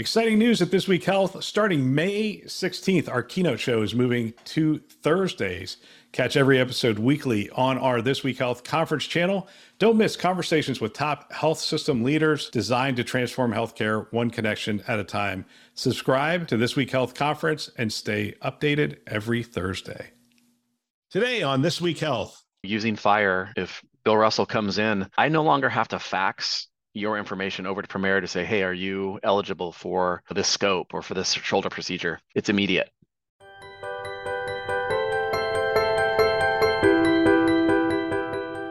Exciting news at This Week Health. Starting May 16th, our keynote show is moving to Thursdays. Catch every episode weekly on our This Week Health conference channel. Don't miss conversations with top health system leaders designed to transform healthcare one connection at a time. Subscribe to This Week Health conference and stay updated every Thursday. Today on This Week Health. Using FHIR if Bill Russell comes in, I no longer have to fax your information over to Premera to say, hey, are you eligible for this scope or for this shoulder procedure? It's immediate.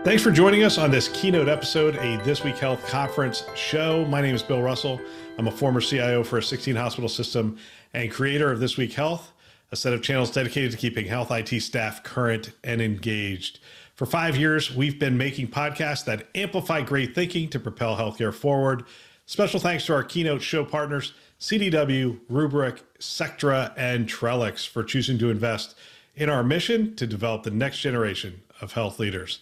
Thanks for joining us on this keynote episode, a This Week Health conference show. My name is Bill Russell. I'm a former CIO for a 16 hospital system and creator of This Week Health, a set of channels dedicated to keeping health IT staff current and engaged. For five years, we've been making podcasts that amplify great thinking to propel healthcare forward. Special thanks to our keynote show partners, CDW, Rubrik, Sectra, and Trellix, for choosing to invest in our mission to develop the next generation of health leaders.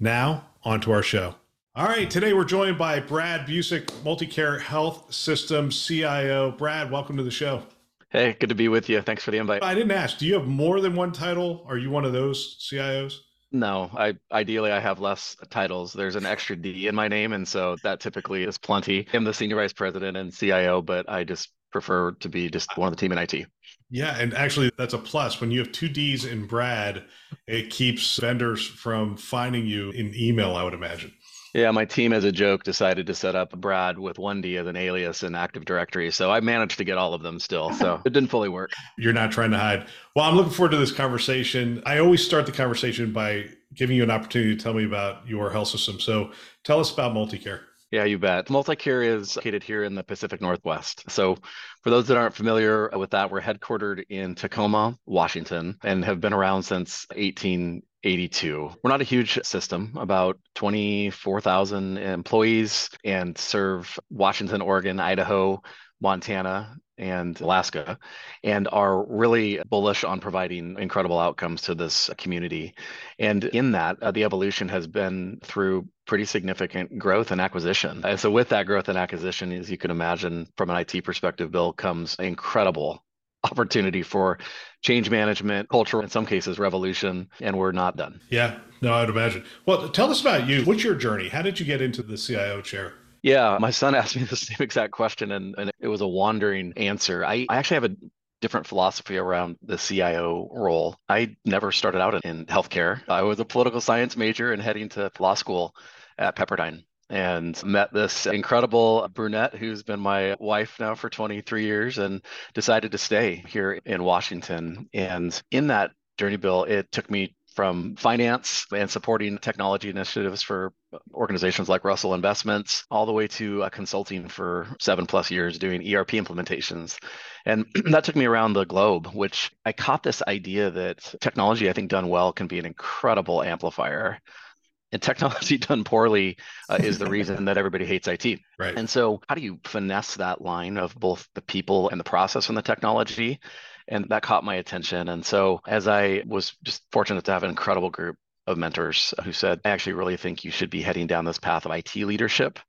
Now, on to our show. All right, today we're joined by Brad Busick, Multicare Health System CIO. Brad, welcome to the show. Hey, good to be with you. Thanks for the invite. I didn't ask, do you have more than one title? Are you one of those CIOs? No, I ideally I have less titles. There's an extra D in my name, and so that typically is plenty. I'm the senior vice president and CIO, but I just prefer to be just one of the team in IT. Yeah, and actually that's a plus. When you have two D's in Brad, it keeps vendors from finding you in email, I would imagine. Yeah, my team, as a joke, decided to set up Brad with one D as an alias in Active Directory. So I managed to get all of them still. So it didn't fully work. You're not trying to hide. Well, I'm looking forward to this conversation. I always start the conversation by giving you an opportunity to tell me about your health system. So tell us about Multicare. Yeah, you bet. Multicare is located here in the Pacific Northwest. So, for those that aren't familiar with that, we're headquartered in Tacoma, Washington, and have been around since 18 82. We're not a huge system, about 24,000 employees, and serve Washington, Oregon, Idaho, Montana, and Alaska, and are really bullish on providing incredible outcomes to this community. And in that, uh, the evolution has been through pretty significant growth and acquisition. And so, with that growth and acquisition, as you can imagine, from an IT perspective, Bill, comes incredible opportunity for change management, culture, in some cases, revolution, and we're not done. Yeah, no, I'd imagine. Well, tell us about you. What's your journey? How did you get into the CIO chair? Yeah, my son asked me the same exact question, and, and it was a wandering answer. I, I actually have a different philosophy around the CIO role. I never started out in healthcare. I was a political science major and heading to law school at Pepperdine and met this incredible brunette who's been my wife now for 23 years and decided to stay here in Washington. And in that journey, Bill, it took me from finance and supporting technology initiatives for organizations like Russell Investments, all the way to uh, consulting for seven plus years doing ERP implementations. And that took me around the globe, which I caught this idea that technology, I think, done well, can be an incredible amplifier and technology done poorly uh, is the reason that everybody hates IT. Right. And so, how do you finesse that line of both the people and the process and the technology? And that caught my attention. And so, as I was just fortunate to have an incredible group of mentors who said, I actually really think you should be heading down this path of IT leadership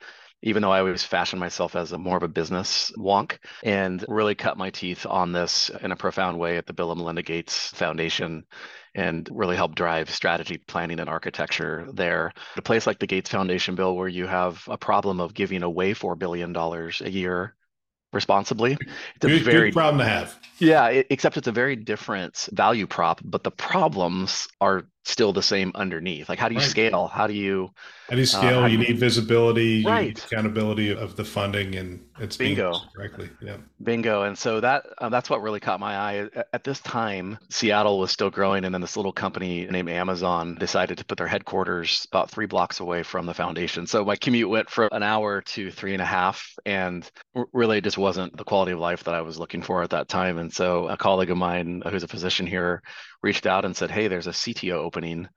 even though I always fashioned myself as a more of a business wonk and really cut my teeth on this in a profound way at the Bill and Melinda Gates Foundation and really help drive strategy planning and architecture there. A place like the Gates Foundation bill where you have a problem of giving away $4 billion a year responsibly. It's a good, very good problem to have. Yeah, it, except it's a very different value prop, but the problems are still the same underneath. Like, how do you right. scale? How do you? How do you uh, scale? Uh, you need visibility, right. Need accountability of the funding, and it's bingo correctly. Yeah, bingo. And so that uh, that's what really caught my eye. At, at this time, Seattle was still growing, and then this little company named Amazon decided to put their headquarters about three blocks away from the foundation. So my commute went from an hour to three and a half, and really just wasn't the quality of life that I was looking for at that time. And so a colleague of mine who's a physician here reached out and said, Hey, there's a CTO opening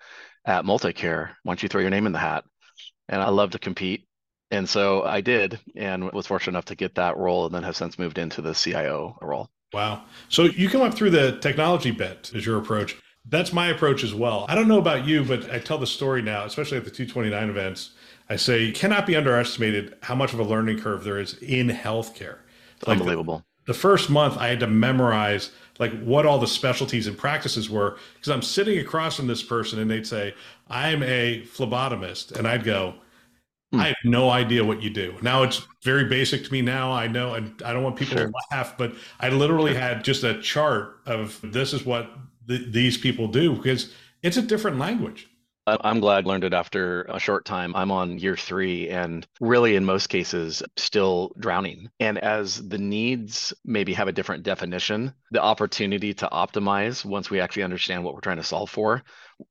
at Multicare. Why don't you throw your name in the hat? And I love to compete. And so I did and was fortunate enough to get that role and then have since moved into the CIO role. Wow. So you come up through the technology bit as your approach. That's my approach as well. I don't know about you, but I tell the story now, especially at the 229 events. I say cannot be underestimated how much of a learning curve there is in healthcare Like Unbelievable. The, the first month, I had to memorize like what all the specialties and practices were because I'm sitting across from this person and they'd say, I'm a phlebotomist. And I'd go, hmm. I have no idea what you do. Now it's very basic to me now. I know, and I don't want people sure. to laugh, but I literally sure. had just a chart of this is what th- these people do because it's a different language. I'm glad I learned it after a short time. I'm on year three and really, in most cases, still drowning. And as the needs maybe have a different definition, the opportunity to optimize once we actually understand what we're trying to solve for,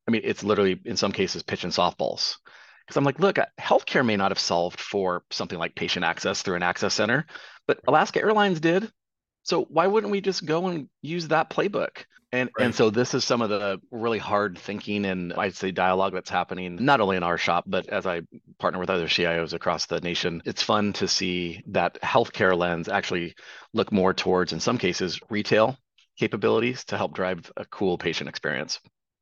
I mean, it's literally in some cases pitching softballs. Because I'm like, look, healthcare may not have solved for something like patient access through an access center, but Alaska Airlines did. So why wouldn't we just go and use that playbook? And right. and so this is some of the really hard thinking and I'd say dialogue that's happening not only in our shop but as I partner with other CIOs across the nation. It's fun to see that healthcare lens actually look more towards in some cases retail capabilities to help drive a cool patient experience.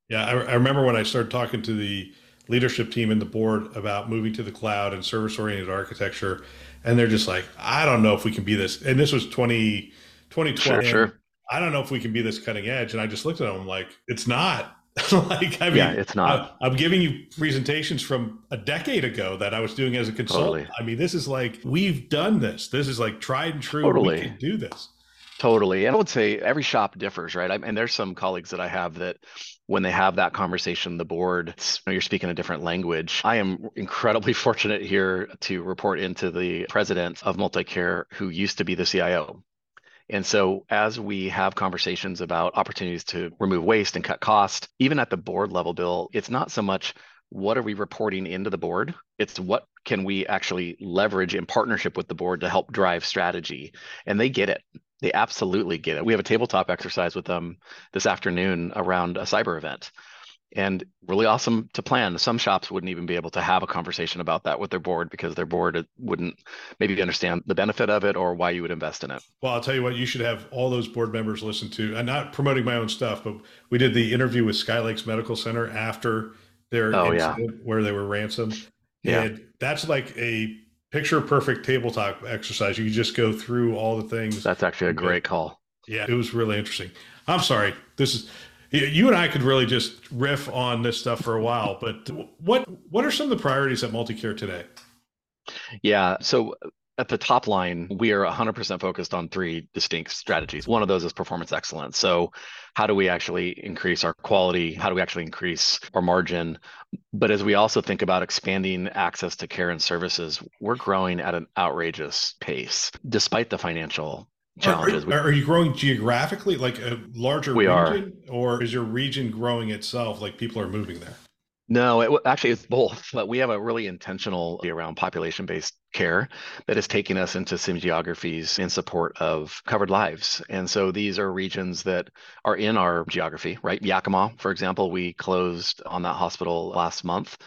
Yeah, I, I remember when I started talking to the leadership team and the board about moving to the cloud and service oriented architecture and they're just like I don't know if we can be this and this was 20 2020 sure, sure. I don't know if we can be this cutting edge. And I just looked at them like, it's not. like, I mean, yeah, it's not. I, am giving you presentations from a decade ago that I was doing as a consultant. Totally. I mean, this is like, we've done this. This is like tried and true. Totally. We can do this. Totally. And I would say every shop differs, right? I, and there's some colleagues that I have that when they have that conversation, the board, you're speaking a different language. I am incredibly fortunate here to report into the president of Multicare, who used to be the CIO. And so, as we have conversations about opportunities to remove waste and cut cost, even at the board level, Bill, it's not so much what are we reporting into the board, it's what can we actually leverage in partnership with the board to help drive strategy. And they get it. They absolutely get it. We have a tabletop exercise with them this afternoon around a cyber event and really awesome to plan. Some shops wouldn't even be able to have a conversation about that with their board because their board wouldn't maybe understand the benefit of it or why you would invest in it. Well, I'll tell you what, you should have all those board members listen to. I'm not promoting my own stuff, but we did the interview with Sky Lakes Medical Center after their oh, incident yeah. where they were ransomed. Yeah. And that's like a picture perfect tabletop exercise. You just go through all the things. That's actually a great call. Yeah, it was really interesting. I'm sorry. This is you and I could really just riff on this stuff for a while, but what what are some of the priorities at Multicare today? Yeah, so at the top line, we are 100% focused on three distinct strategies. One of those is performance excellence. So, how do we actually increase our quality? How do we actually increase our margin? But as we also think about expanding access to care and services, we're growing at an outrageous pace despite the financial challenges. Are, are, you growing geographically, like a larger we region, are. or is your region growing itself, like people are moving there? No, it, actually, it's both. But we have a really intentional around population-based care that is taking us into some geographies in support of covered lives. And so these are regions that are in our geography, right? Yakima, for example, we closed on that hospital last month.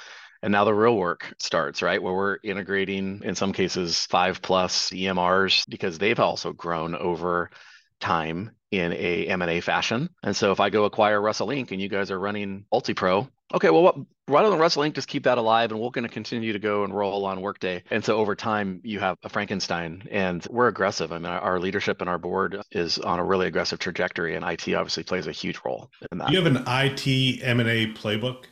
And now the real work starts, right? Where we're integrating, in some cases, five plus EMRs because they've also grown over time in a M&A fashion. And so if I go acquire Russell Inc. and you guys are running UltiPro, okay, well, what, why don't Russell Inc. just keep that alive and we're going to continue to go and roll on Workday. And so over time, you have a Frankenstein and we're aggressive. I mean, our leadership and our board is on a really aggressive trajectory and IT obviously plays a huge role in that. You have an IT M&A playbook?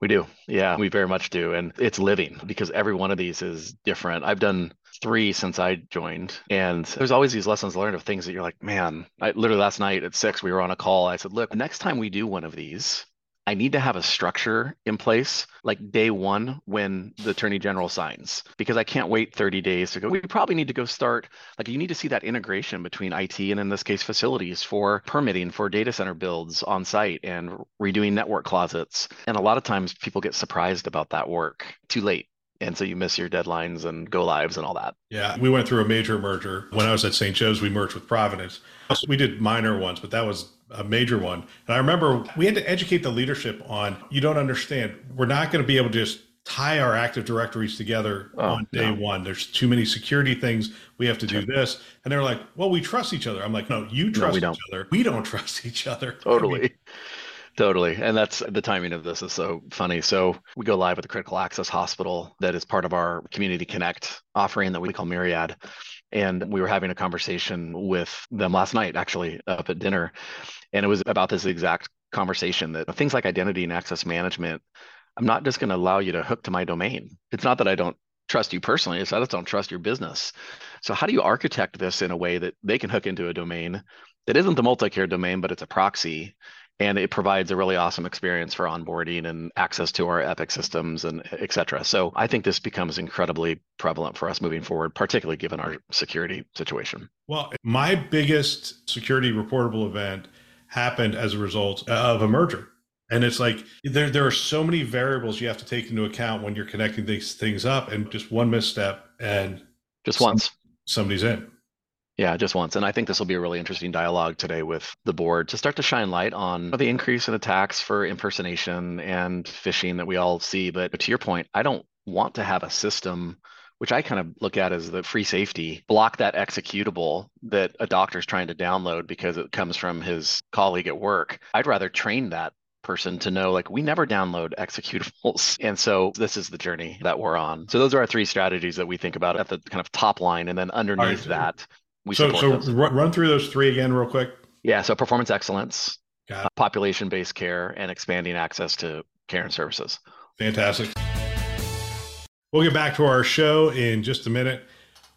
We do. Yeah, we very much do. And it's living because every one of these is different. I've done three since I joined. And there's always these lessons learned of things that you're like, man, I literally last night at six, we were on a call. I said, look, next time we do one of these, I need to have a structure in place like day one when the attorney general signs because I can't wait 30 days to go. We probably need to go start like you need to see that integration between IT and in this case facilities for permitting for data center builds on site and redoing network closets. And a lot of times people get surprised about that work too late and so you miss your deadlines and go lives and all that. Yeah, we went through a major merger. When I was at St. Joe's, we merged with Providence. We did minor ones, but that was a major one. And I remember we had to educate the leadership on you don't understand. We're not going to be able to just tie our active directories together oh, on day no. one. There's too many security things. We have to do this. And they're like, well, we trust each other. I'm like, no, you trust no, each other. We don't trust each other. Totally. I mean, Totally. And that's the timing of this is so funny. So we go live with a critical access hospital that is part of our Community Connect offering that we call Myriad. And we were having a conversation with them last night, actually, up at dinner. And it was about this exact conversation that things like identity and access management, I'm not just going to allow you to hook to my domain. It's not that I don't trust you personally, it's that I just don't trust your business. So how do you architect this in a way that they can hook into a domain that isn't the multi-care domain, but it's a proxy and it provides a really awesome experience for onboarding and access to our epic systems and et cetera so i think this becomes incredibly prevalent for us moving forward particularly given our security situation well my biggest security reportable event happened as a result of a merger and it's like there, there are so many variables you have to take into account when you're connecting these things up and just one misstep and just once somebody's in yeah, just once. And I think this will be a really interesting dialogue today with the board to start to shine light on the increase in attacks for impersonation and phishing that we all see. But to your point, I don't want to have a system which I kind of look at as the free safety, block that executable that a doctor's trying to download because it comes from his colleague at work. I'd rather train that person to know like we never download executables and so this is the journey that we're on so those are our three strategies that we think about at the kind of top line and then underneath right. that we so so those. run through those three again real quick. Yeah, so performance excellence, uh, population-based care, and expanding access to care and services. Fantastic. We'll get back to our show in just a minute.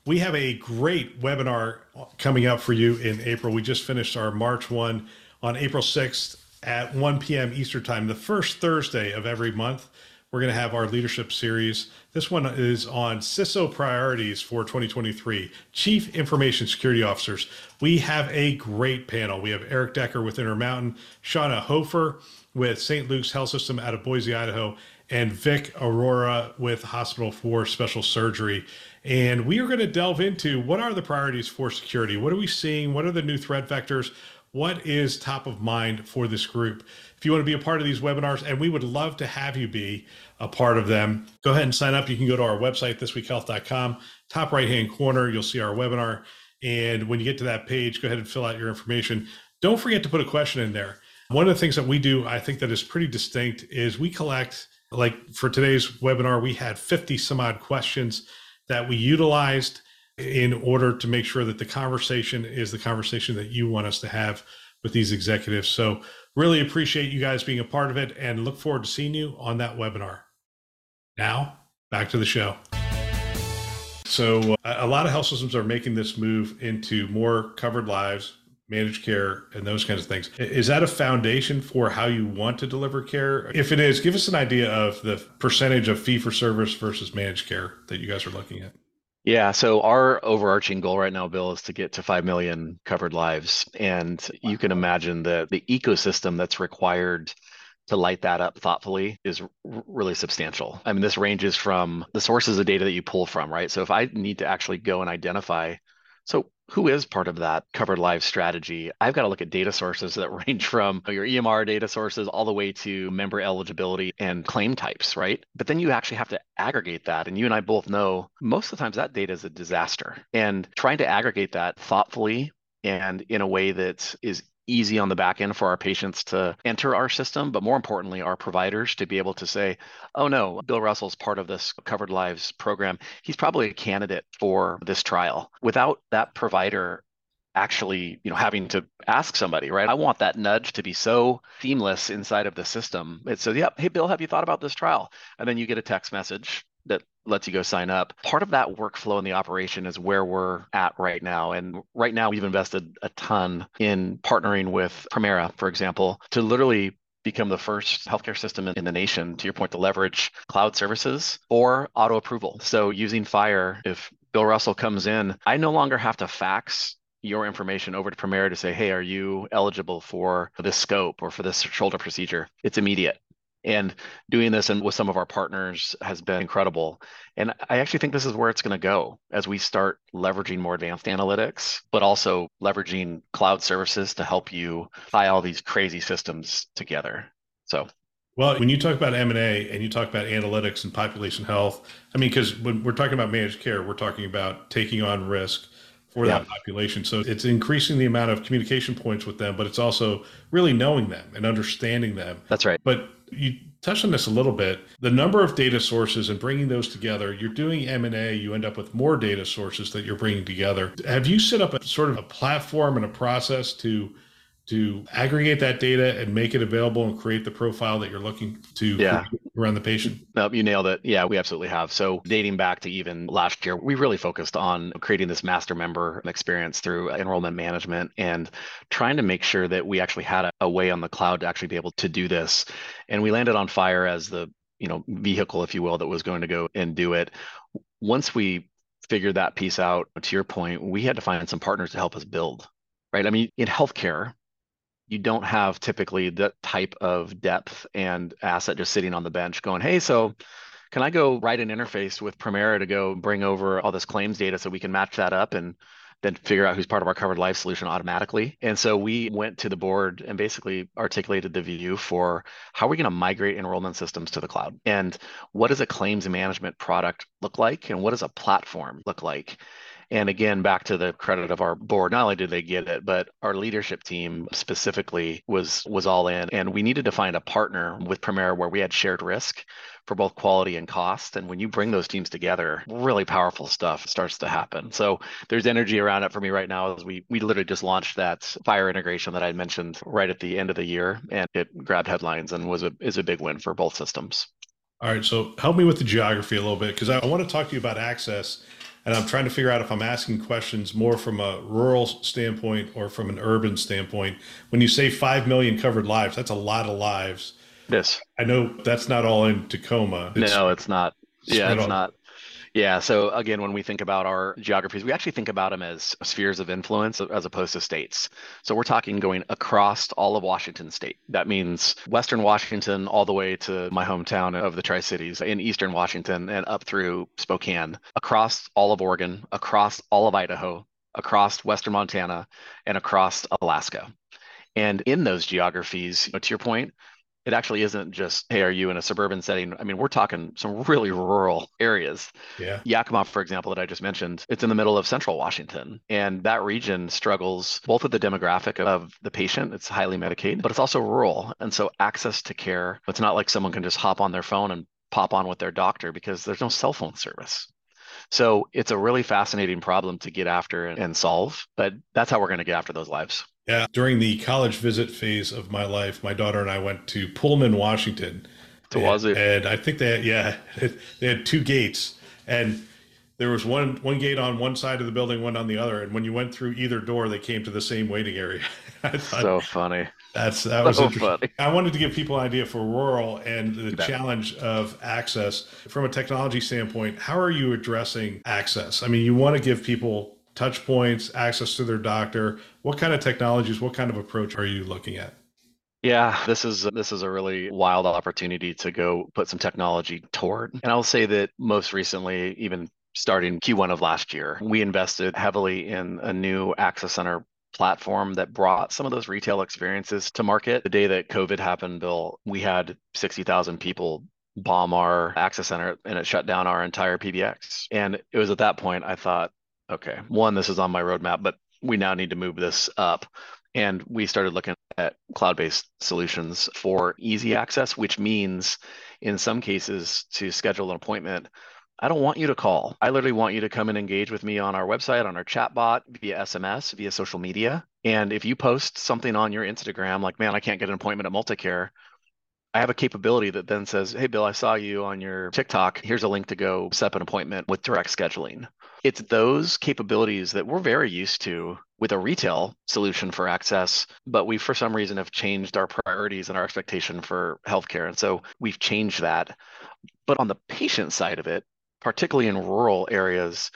We have a great webinar coming up for you in April. We just finished our March one on April 6th at 1 p.m. Eastern Time, the first Thursday of every month. We're going to have our leadership series. This one is on CISO priorities for 2023, Chief Information Security Officers. We have a great panel. We have Eric Decker with Intermountain, Shauna Hofer with St. Luke's Health System out of Boise, Idaho, and Vik Arora with Hospital for Special Surgery. And we are going to delve into what are the priorities for security? What are we seeing? What are the new threat vectors? What is top of mind for this group? If you want to be a part of these webinars, and we would love to have you be a part of them, go ahead and sign up. You can go to our website, thisweekhealth.com. Top right hand corner, you'll see our webinar. And when you get to that page, go ahead and fill out your information. Don't forget to put a question in there. One of the things that we do, I think that is pretty distinct, is we collect, like for today's webinar, we had 50 some odd questions that we utilized in order to make sure that the conversation is the conversation that you want us to have with these executives. So Really appreciate you guys being a part of it and look forward to seeing you on that webinar. Now, back to the show. So, uh, a lot of health systems are making this move into more covered lives, managed care, and those kinds of things. Is that a foundation for how you want to deliver care? If it is, give us an idea of the percentage of fee for service versus managed care that you guys are looking at. Yeah, so our overarching goal right now, Bill, is to get to 5 million covered lives. And you can imagine that the ecosystem that's required to light that up thoughtfully is really substantial. I mean, this ranges from the sources of data that you pull from, right? So if I need to actually go and identify, so who is part of that covered live strategy? I've got to look at data sources that range from your EMR data sources all the way to member eligibility and claim types, right? But then you actually have to aggregate that. And you and I both know most of the times that data is a disaster. And trying to aggregate that thoughtfully and in a way that is easy on the back end for our patients to enter our system, but more importantly, our providers to be able to say, oh no, Bill Russell's part of this covered lives program. He's probably a candidate for this trial. Without that provider actually you know having to ask somebody right i want that nudge to be so seamless inside of the system it says yep hey bill have you thought about this trial and then you get a text message lets you go sign up. Part of that workflow in the operation is where we're at right now. And right now, we've invested a ton in partnering with Premera, for example, to literally become the first healthcare system in the nation, to your point, to leverage cloud services or auto approval. So using FHIR, if Bill Russell comes in, I no longer have to fax your information over to Premera to say, hey, are you eligible for this scope or for this shoulder procedure? It's immediate. And doing this and with some of our partners has been incredible. And I actually think this is where it's going to go as we start leveraging more advanced analytics, but also leveraging cloud services to help you tie all these crazy systems together. So well, when you talk about M&A and you talk about analytics and population health, I mean, because when we're talking about managed care, we're talking about taking on risk, for yeah. that population. So it's increasing the amount of communication points with them, but it's also really knowing them and understanding them. That's right. But you touched on this a little bit. The number of data sources and bringing those together, you're doing M&A, you end up with more data sources that you're bringing together. Have you set up a sort of a platform and a process to to aggregate that data and make it available and create the profile that you're looking to yeah. around the patient? Nope, you nailed it. Yeah, we absolutely have. So dating back to even last year, we really focused on creating this master member experience through enrollment management and trying to make sure that we actually had a, a way on the cloud to actually be able to do this. And we landed on FHIR as the you know vehicle, if you will, that was going to go and do it. Once we figured that piece out, to your point, we had to find some partners to help us build. Right. I mean, in healthcare, you don't have typically that type of depth and asset just sitting on the bench going, hey, so can I go write an interface with Premera to go bring over all this claims data so we can match that up and then figure out who's part of our covered life solution automatically. And so we went to the board and basically articulated the view for how are we going to migrate enrollment systems to the cloud? And what does a claims management product look like? And what does a platform look like? And again, back to the credit of our board, not only did they get it, but our leadership team specifically was was all in. And we needed to find a partner with Premera where we had shared risk for both quality and cost. And when you bring those teams together, really powerful stuff starts to happen. So there's energy around it for me right now as we we literally just launched that FHIR integration that I mentioned right at the end of the year and it grabbed headlines and was a is a big win for both systems. All right. So help me with the geography a little bit because I want to talk to you about access and I'm trying to figure out if I'm asking questions more from a rural standpoint or from an urban standpoint. When you say 5 million covered lives, that's a lot of lives. Yes. I know that's not all in Tacoma. It's no, it's not. Yeah, it's not. Yeah. So again, when we think about our geographies, we actually think about them as spheres of influence as opposed to states. So we're talking going across all of Washington state. That means Western Washington all the way to my hometown of the Tri Cities in Eastern Washington and up through Spokane, across all of Oregon, across all of Idaho, across Western Montana, and across Alaska. And in those geographies, to your point, it actually isn't just hey are you in a suburban setting? I mean we're talking some really rural areas. Yeah. Yakima for example that i just mentioned it's in the middle of central washington and that region struggles both with the demographic of the patient it's highly medicaid but it's also rural and so access to care it's not like someone can just hop on their phone and pop on with their doctor because there's no cell phone service. So it's a really fascinating problem to get after and solve but that's how we're going to get after those lives yeah. During the college visit phase of my life, my daughter and I went to Pullman, Washington. To was it? And I think they had, yeah, they had two gates. And there was one one gate on one side of the building, one on the other. And when you went through either door, they came to the same waiting area. so funny. That's that was so interesting. Funny. I wanted to give people an idea for rural and the challenge of access from a technology standpoint. How are you addressing access? I mean, you want to give people touch points, access to their doctor. What kind of technologies, what kind of approach are you looking at? Yeah, this is this is a really wild opportunity to go put some technology toward. And I'll say that most recently, even starting Q1 of last year, we invested heavily in a new access center platform that brought some of those retail experiences to market. The day that COVID happened, Bill, we had 60,000 people bomb our access center and it shut down our entire PBX. And it was at that point I thought, okay, one, this is on my roadmap, but we now need to move this up. And we started looking at cloud based solutions for easy access, which means in some cases to schedule an appointment, I don't want you to call. I literally want you to come and engage with me on our website, on our chat bot, via SMS, via social media. And if you post something on your Instagram, like, man, I can't get an appointment at Multicare, I have a capability that then says, Hey, Bill, I saw you on your TikTok. Here's a link to go set up an appointment with direct scheduling. It's those capabilities that we're very used to with a retail solution for access, but we, for some reason, have changed our priorities and our expectation for healthcare. And so we've changed that. But on the patient side of it, particularly in rural areas,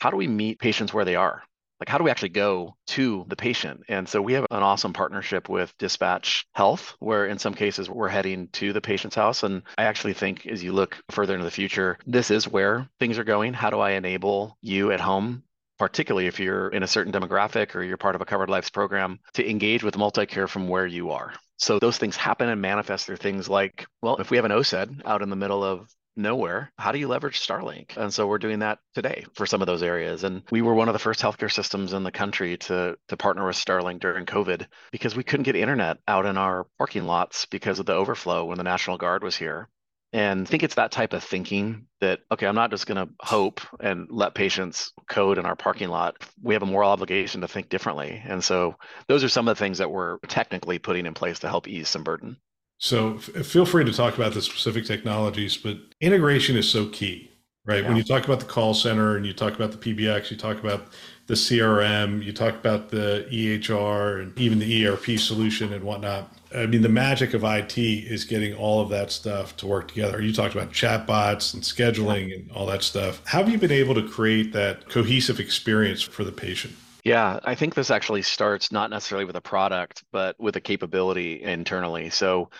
how do we meet patients where they are? Like how do we actually go to the patient? And so we have an awesome partnership with dispatch health where in some cases we're heading to the patient's house. And i actually think as you look further into the future this is where things are going. How do i enable you at home particularly if you're in a certain demographic or you're part of a covered lives program to engage with multi-care from where you are? So those things happen and manifest through things like well if we have an OSED out in the middle of nowhere. How do you leverage Starlink? And so we're doing that today for some of those areas. And we were one of the first healthcare systems in the country to to partner with Starlink during COVID because we couldn't get internet out in our parking lots because of the overflow when the National Guard was here. And I think it's that type of thinking that, okay, I'm not just going to hope and let patients code in our parking lot. We have a moral obligation to think differently. And so those are some of the things that we're technically putting in place to help ease some burden. So f- feel free to talk about the specific technologies, but integration is so key, right? Yeah. When you talk about the call center and you talk about the PBX, you talk about the CRM, you talk about the EHR and even the ERP solution and whatnot. I mean, the magic of IT is getting all of that stuff to work together. You talked about chatbots and scheduling and all that stuff. How have you been able to create that cohesive experience for the patient? Yeah, I think this actually starts not necessarily with a product, but with a capability internally. So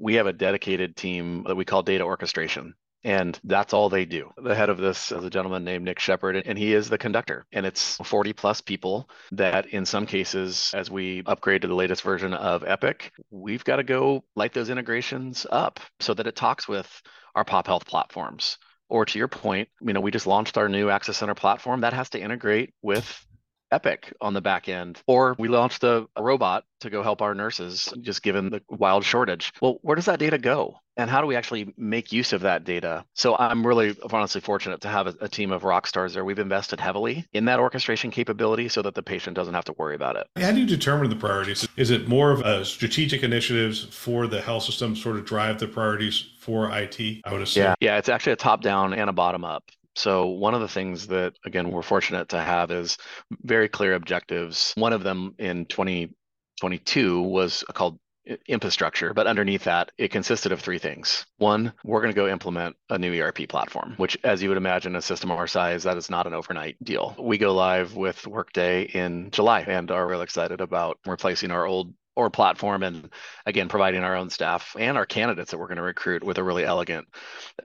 we have a dedicated team that we call data orchestration. And that's all they do. The head of this is a gentleman named Nick Shepard, and he is the conductor. And it's 40 plus people that, in some cases, as we upgrade to the latest version of Epic, we've got to go light those integrations up so that it talks with our pop health platforms. Or to your point, you know, we just launched our new Access Center platform that has to integrate with Epic on the back end. Or we launched a, a, robot to go help our nurses, just given the wild shortage. Well, where does that data go? And how do we actually make use of that data? So I'm really honestly fortunate to have a, a team of rock stars there. We've invested heavily in that orchestration capability so that the patient doesn't have to worry about it. How do you determine the priorities? Is it more of a strategic initiatives for the health system sort of drive the priorities for IT? I would assume. Yeah, yeah, it's actually a top down and a bottom up. So one of the things that again we're fortunate to have is very clear objectives. One of them in 2022 was called infrastructure, but underneath that, it consisted of three things. One, we're going to go implement a new ERP platform, which, as you would imagine, a system our size, that is not an overnight deal. We go live with Workday in July and are real excited about replacing our old or platform and again providing our own staff and our candidates that we're going to recruit with a really elegant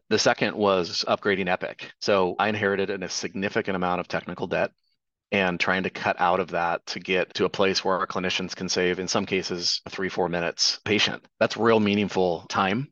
the second was upgrading epic. So i inherited a significant amount of technical debt and trying to cut out of that to get to a place where our clinicians can save in some cases three four minutes patient. That's real meaningful time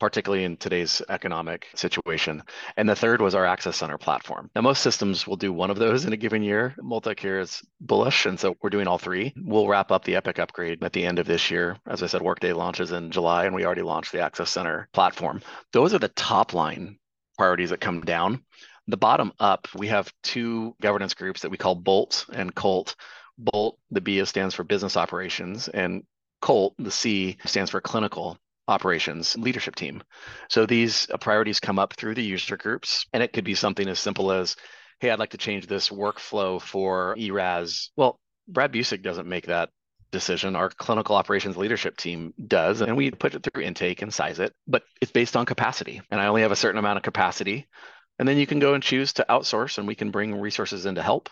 particularly in today's economic situation. And the third was our Access Center platform. Now, most systems will do one of those in a given year. MultiCare is bullish, and so we're doing all three. We'll wrap up the Epic upgrade at the end of this year. As I said, Workday launches in July, and we already launched the Access Center platform. Those are the top line priorities that come down. The bottom up, we have two governance groups that we call BOLT and COLT. BOLT, the B stands for business operations, and COLT, the C stands for clinical operations leadership team. So these uh, priorities come up through the user groups, and it could be something as simple as, hey, I'd like to change this workflow for ERAS. Well, Brad Busick doesn't make that decision. Our clinical operations leadership team does, and we put it through intake and size it, but it's based on capacity. And I only have a certain amount of capacity. And then you can go and choose to outsource, and we can bring resources in to help.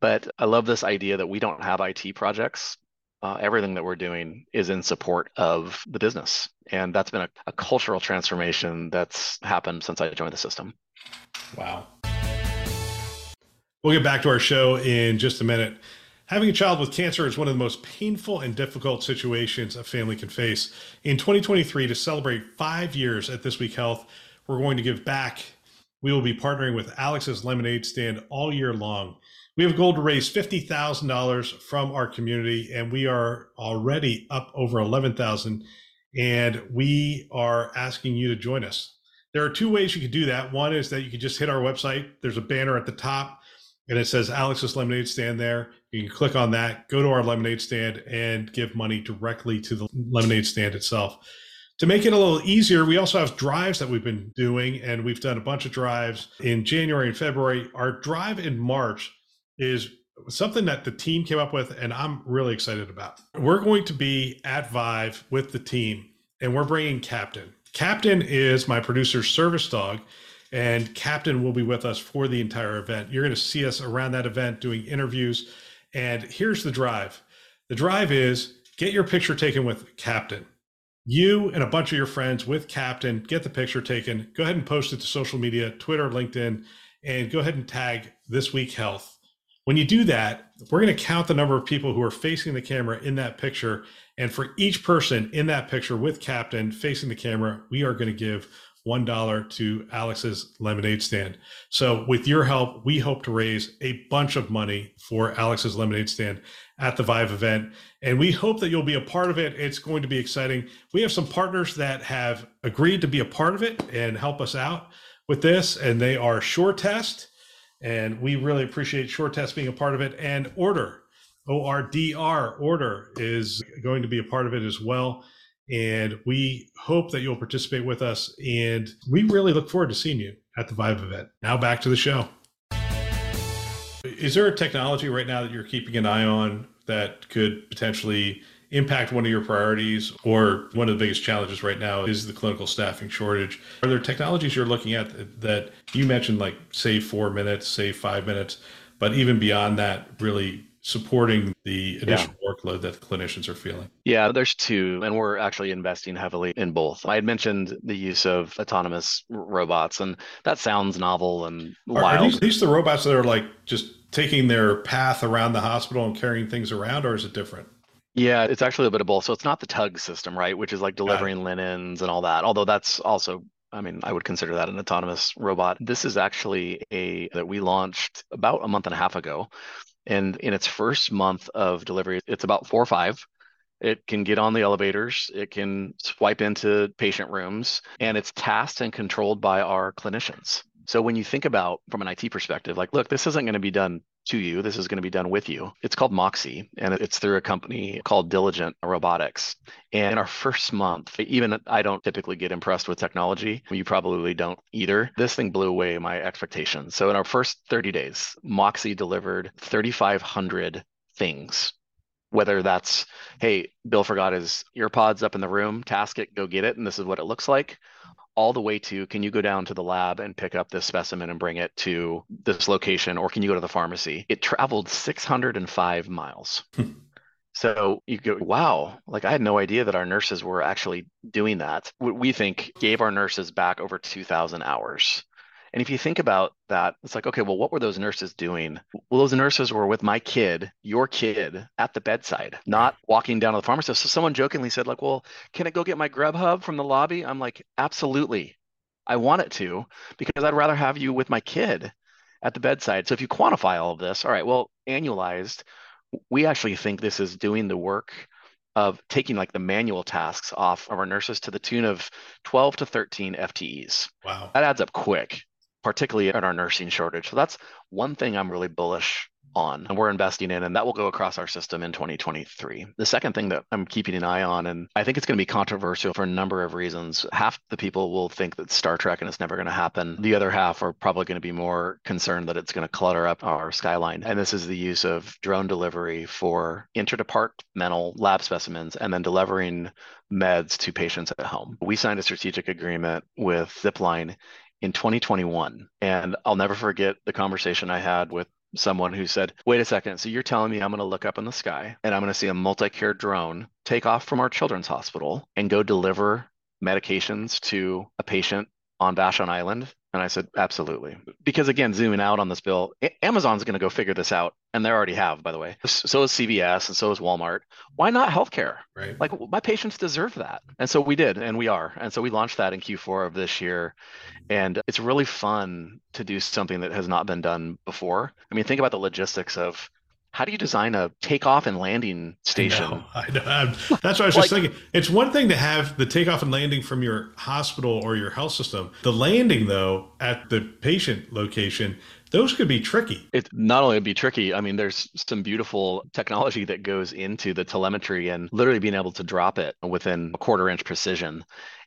But I love this idea that we don't have IT projects uh, everything that we're doing is in support of the business. And that's been a, a cultural transformation that's happened since I joined the system. Wow. We'll get back to our show in just a minute. Having a child with cancer is one of the most painful and difficult situations a family can face. In 2023, to celebrate five years at This Week Health, we're going to give back. We will be partnering with Alex's Lemonade Stand all year long. We have a goal to raise $50,000 from our community, and we are already up over 11,000. And we are asking you to join us. There are two ways you can do that. One is that you can just hit our website. There's a banner at the top, and it says Alex's Lemonade Stand there. You can click on that, go to our lemonade stand, and give money directly to the lemonade stand itself. To make it a little easier, we also have drives that we've been doing, and we've done a bunch of drives in January and February. Our drive in March is something that the team came up with and I'm really excited about. We're going to be at Vive with the team and we're bringing Captain. Captain is my producer's service dog and Captain will be with us for the entire event. You're going to see us around that event doing interviews. And here's the drive the drive is get your picture taken with Captain. You and a bunch of your friends with Captain get the picture taken. Go ahead and post it to social media, Twitter, LinkedIn, and go ahead and tag This Week Health when you do that, we're going to count the number of people who are facing the camera in that picture. And for each person in that picture with Captain facing the camera, we are going to give $1 to Alex's lemonade stand. So, with your help, we hope to raise a bunch of money for Alex's lemonade stand at the Vive event. And we hope that you'll be a part of it. It's going to be exciting. We have some partners that have agreed to be a part of it and help us out with this, and they are SureTest. And we really appreciate SureTest being a part of it. And Ordr, O R D R, Ordr is going to be a part of it as well. And we hope that you'll participate with us. And we really look forward to seeing you at the Vive event. Now back to the show. Is there a technology right now that you're keeping an eye on that could potentially impact one of your priorities or one of the biggest challenges right now is the clinical staffing shortage are there technologies you're looking at that you mentioned like save four minutes save five minutes but even beyond that really supporting the additional yeah. workload that the clinicians are feeling? Yeah, there's two, and we're actually investing heavily in both. I had mentioned the use of autonomous robots, and that sounds novel and wild. Are, are these, these the robots that are like just taking their path around the hospital and carrying things around, or is it different? Yeah, it's actually a bit of both. So it's not the tug system, right? Which is like delivering linens and all that. Although that's also I mean, I would consider that an autonomous robot. This is actually a that we launched about a month and a half ago. And in its first month of delivery, it's about four or five. It can get on the elevators, it can swipe into patient rooms, and it's tasked and controlled by our clinicians. So when you think about from an IT perspective, like, look, this isn't going to be done to you. This is going to be done with you. It's called Moxi, and it's through a company called Diligent Robotics. And in our first month, even I don't typically get impressed with technology. You probably don't either. This thing blew away my expectations. So in our first 30 days, Moxi delivered 3,500 things whether that's hey bill forgot his earpods up in the room task it go get it and this is what it looks like all the way to can you go down to the lab and pick up this specimen and bring it to this location or can you go to the pharmacy? It traveled 605 miles. So you go wow. Like i had no idea that our nurses were actually doing that. What we think gave our nurses back over 2000 hours and if you think about that, it's like, okay, well, what were those nurses doing? Well, those nurses were with my kid, your kid, at the bedside, not walking down to the pharmacy. So someone jokingly said, like, well, can I go get my Grubhub from the lobby? I'm like, absolutely. I want it to because I'd rather have you with my kid at the bedside. So if you quantify all of this, all right, well, annualized, we actually think this is doing the work of taking like the manual tasks off of our nurses to the tune of 12 to 13 FTEs. Wow. That adds up quick particularly in our nursing shortage. So that's one thing I'm really bullish on and we're investing in, and that will go across our system in 2023. The second thing that I'm keeping an eye on, and I think it's going to be controversial for a number of reasons. Half the people will think that Star Trek and it's never going to happen. The other half are probably going to be more concerned that it's going to clutter up our skyline. And this is the use of drone delivery for interdepartmental lab specimens and then delivering meds to patients at home. We signed a strategic agreement with Zipline in 2021. And I'll never forget the conversation I had with someone who said, Wait a second. So you're telling me I'm going to look up in the sky and I'm going to see a multi care drone take off from our children's hospital and go deliver medications to a patient on Vashon Island and I said, absolutely. Because again, zooming out on this bill, Amazon's going to go figure this out. And they already have, by the way. So is CVS and so is Walmart. Why not healthcare? Right. Like my patients deserve that. And so we did, and we are. And so we launched that in Q4 of this year. And it's really fun to do something that has not been done before. I mean, think about the logistics of how do you design a takeoff and landing station? I know, I know. That's what I was just thinking. It's one thing to have the takeoff and landing from your hospital or your health system. The landing, though, at the patient location, those could be tricky. It not only would be tricky. I mean, there's some beautiful technology that goes into the telemetry and literally being able to drop it within a quarter inch precision.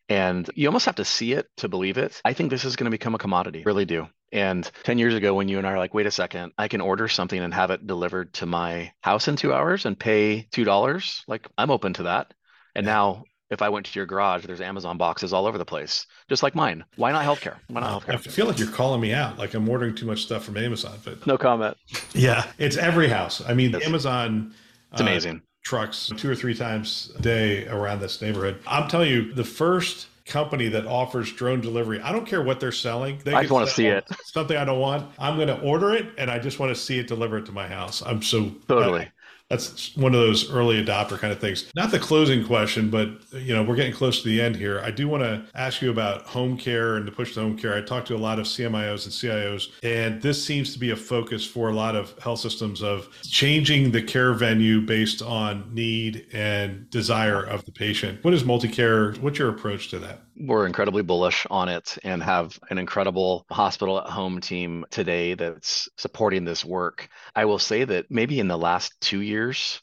And you almost have to see it to believe it. I think this is going to become a commodity. Really do. And 10 years ago, when you and I are like, wait a second, I can order something and have it delivered to my house in two hours and pay $2, like I'm open to that. And now, if I went to your garage, there's Amazon boxes all over the place, just like mine. Why not healthcare? Why not healthcare? I feel like you're calling me out, like I'm ordering too much stuff from Amazon. But no comment. Yeah, it's every house. I mean, it's, Amazon. It's amazing. Uh, trucks two or three times a day around this neighborhood. I'm telling you, the first company that offers drone delivery. I don't care what they're selling. They I just want to see it. Something I don't want. I'm going to order it, and I just want to see it delivered to my house. I'm so totally. That's one of those early adopter kind of things. Not the closing question, but you know, we're getting close to the end here. I do want to ask you about home care and to push to home care. I talked to a lot of CMIOs and CIOs, and this seems to be a focus for a lot of health systems of changing the care venue based on need and desire of the patient. What is multi-care? What's your approach to that? we're incredibly bullish on it and have an incredible hospital at home team today that's supporting this work. I will say that maybe in the last two years,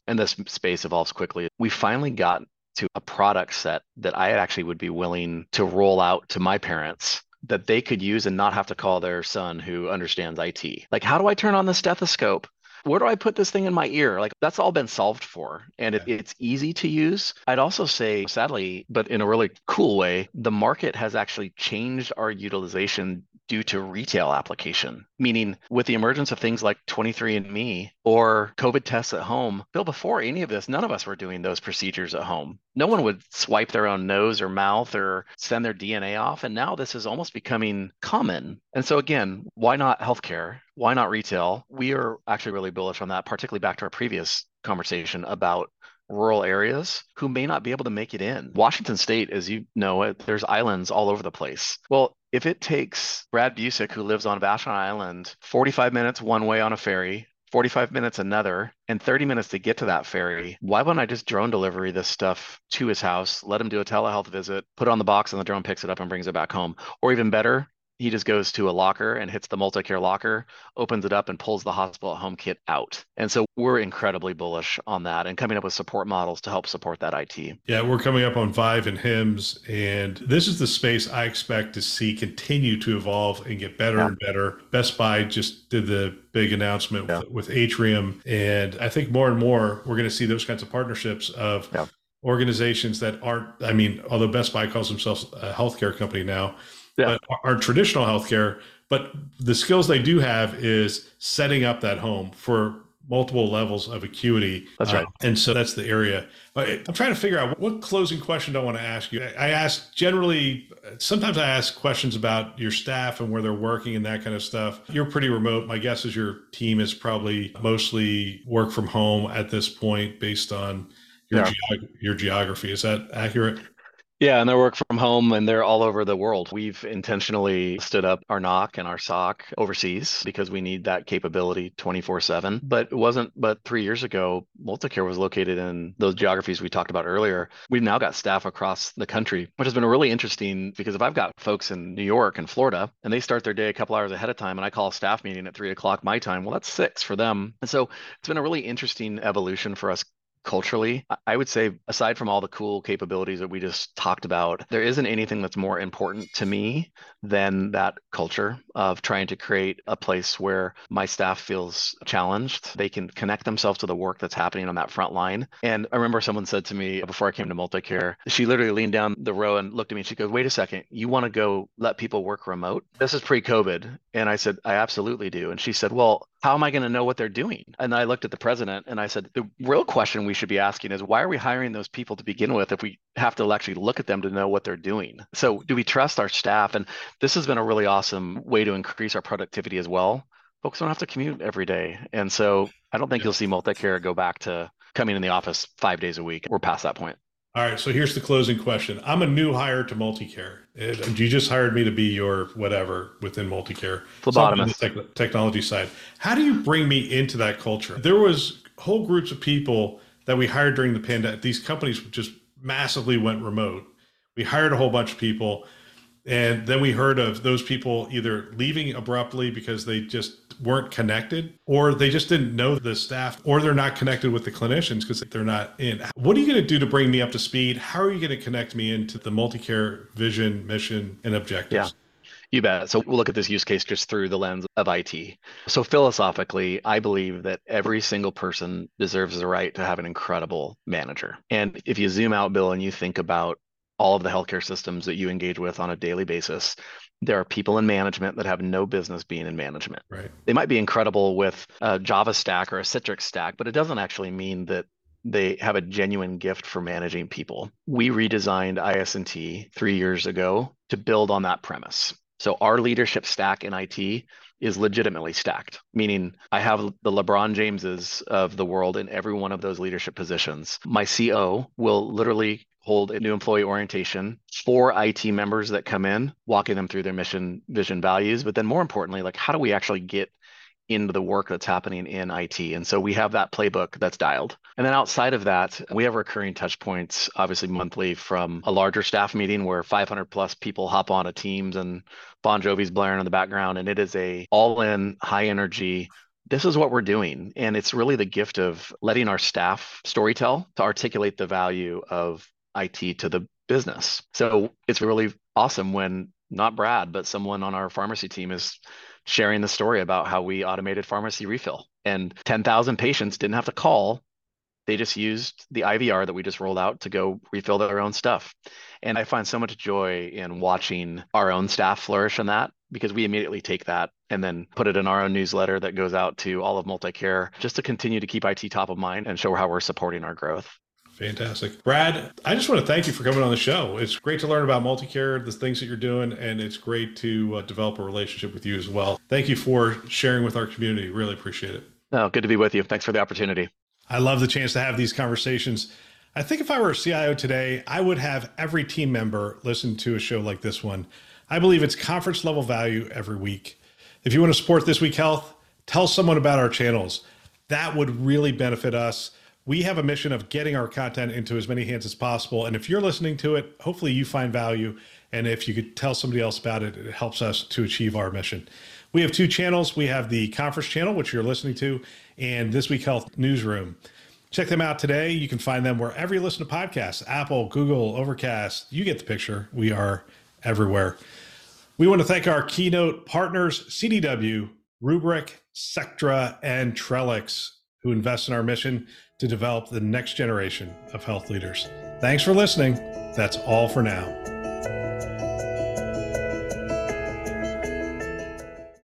and this space evolves quickly, we finally got to a product set that I actually would be willing to roll out to my parents that they could use and not have to call their son who understands IT. Like, how do I turn on the stethoscope? where do I put this thing in my ear? Like that's all been solved for and it, it's easy to use. I'd also say, sadly, but in a really cool way, the market has actually changed our utilization due to retail application, meaning with the emergence of things like 23andMe or COVID tests at home. Bill, before any of this, none of us were doing those procedures at home. No one would swipe their own nose or mouth or send their DNA off. And now this is almost becoming common. And so, again, why not healthcare? Why not retail? We are actually really bullish on that, particularly back to our previous conversation about rural areas who may not be able to make it in. Washington State, as you know, there's islands all over the place. Well, if it takes Brad Busick, who lives on Vashon Island, 45 minutes one way on a ferry, 45 minutes another, and 30 minutes to get to that ferry, why wouldn't I just drone delivery this stuff to his house, let him do a telehealth visit, put it on the box, and the drone picks it up and brings it back home? Or even better, he just goes to a locker and hits the multi-care locker, opens it up and pulls the hospital at home kit out. And so we're incredibly bullish on that and coming up with support models to help support that IT. Yeah, we're coming up on Vive and HIMSS, and this is the space I expect to see continue to evolve and get better yeah. and better. Best Buy just did the big announcement yeah. with, with, Atrium, and I think more and more we're going to see those kinds of partnerships of yeah. organizations that aren't. I mean, although Best Buy calls themselves a healthcare company now yeah. but are traditional healthcare. But the skills they do have is setting up that home for multiple levels of acuity. That's right. Uh, and so that's the area. I'm trying to figure out what closing question do I want to ask you. I ask generally, sometimes I ask questions about your staff and where they're working and that kind of stuff. You're pretty remote. My guess is your team is probably mostly work from home at this point based on your, yeah. geog- your geography. Is that accurate? Yeah, and they work from home and they're all over the world. We've intentionally stood up our NOC and our SOC overseas because we need that capability 24 7. But it wasn't but three years ago, Multicare was located in those geographies we talked about earlier. We've now got staff across the country, which has been really interesting because if I've got folks in New York and Florida and they start their day a couple hours ahead of time and I call a staff meeting at three o'clock my time, well, that's six for them. And so it's been a really interesting evolution for us culturally, I would say, aside from all the cool capabilities that we just talked about, there isn't anything that's more important to me than that culture of trying to create a place where my staff feels challenged. They can connect themselves to the work that's happening on that front line. And I remember someone said to me before I came to Multicare, she literally leaned down the row and looked at me and she goes, Wait a second, you want to go let people work remote? This is pre COVID. And I said, I absolutely do. And she said, Well, how am I going to know what they're doing? And I looked at the president and I said, the real question we should be asking is why are we hiring those people to begin with if we have to actually look at them to know what they're doing? So, do we trust our staff? And this has been a really awesome way to increase our productivity as well. Folks don't have to commute every day. And so, I don't think you'll see multi-care go back to coming in the office five days a week. We're past that point. All right, so here's the closing question. I'm a new hire to Multicare. You just hired me to be your whatever within Multicare. Phlebotomist. Technology side. How do you bring me into that culture? There was whole groups of people that we hired during the pandemic. These companies just massively went remote. We hired a whole bunch of people and then we heard of those people either leaving abruptly because they just weren't connected or they just didn't know the staff or they're not connected with the clinicians because they're not in. What are you going to do to bring me up to speed? How are you going to connect me into the multi-care vision, mission, and objectives? Yeah. You bet. So we'll look at this use case just through the lens of IT. So philosophically, I believe that every single person deserves the right to have an incredible manager. And if you zoom out, Bill, and you think about all of the healthcare systems that you engage with on a daily basis there are people in management that have no business being in management. Right. They might be incredible with a Java stack or a Citrix stack, but it doesn't actually mean that they have a genuine gift for managing people. We redesigned IS&T 3 years ago to build on that premise. So our leadership stack in IT is legitimately stacked, meaning I have the LeBron Jameses of the world in every one of those leadership positions. My CO will literally hold a new employee orientation for IT members that come in, walking them through their mission, vision, values. But then more importantly, like how do we actually get into the work that's happening in IT. And so we have that playbook that's dialed. And then outside of that, we have recurring touch points, obviously monthly from a larger staff meeting where 500 plus people hop on a Teams and Bon Jovi's blaring in the background. And it is a all in high energy this is what we're doing. And it's really the gift of letting our staff storytell to articulate the value of IT to the business. So it's really awesome when not Brad, but someone on our pharmacy team is sharing the story about how we automated pharmacy refill and 10,000 patients didn't have to call. They just used the IVR that we just rolled out to go refill their own stuff. And I find so much joy in watching our own staff flourish in that because we immediately take that and then put it in our own newsletter that goes out to all of multicare just to continue to keep IT top of mind and show how we're supporting our growth. Fantastic. Brad, I just want to thank you for coming on the show. It's great to learn about multicare, the things that you're doing, and it's great to uh, develop a relationship with you as well. Thank you for sharing with our community. Really appreciate it. Oh, good to be with you. Thanks for the opportunity. I love the chance to have these conversations. I think if I were a CIO today, I would have every team member listen to a show like this one. I believe it's conference level value every week. If you want to support This Week Health, tell someone about our channels. That would really benefit us we have a mission of getting our content into as many hands as possible. And if you're listening to it, hopefully you find value. And if you could tell somebody else about it, it helps us to achieve our mission. We have two channels. We have the conference channel, which you're listening to, and This Week Health Newsroom. Check them out today. You can find them wherever you listen to podcasts Apple, Google, Overcast. You get the picture. We are everywhere. We want to thank our keynote partners, CDW, Rubrik, Sectra, and Trellix, who invest in our mission to develop the next generation of health leaders. Thanks for listening. That's all for now.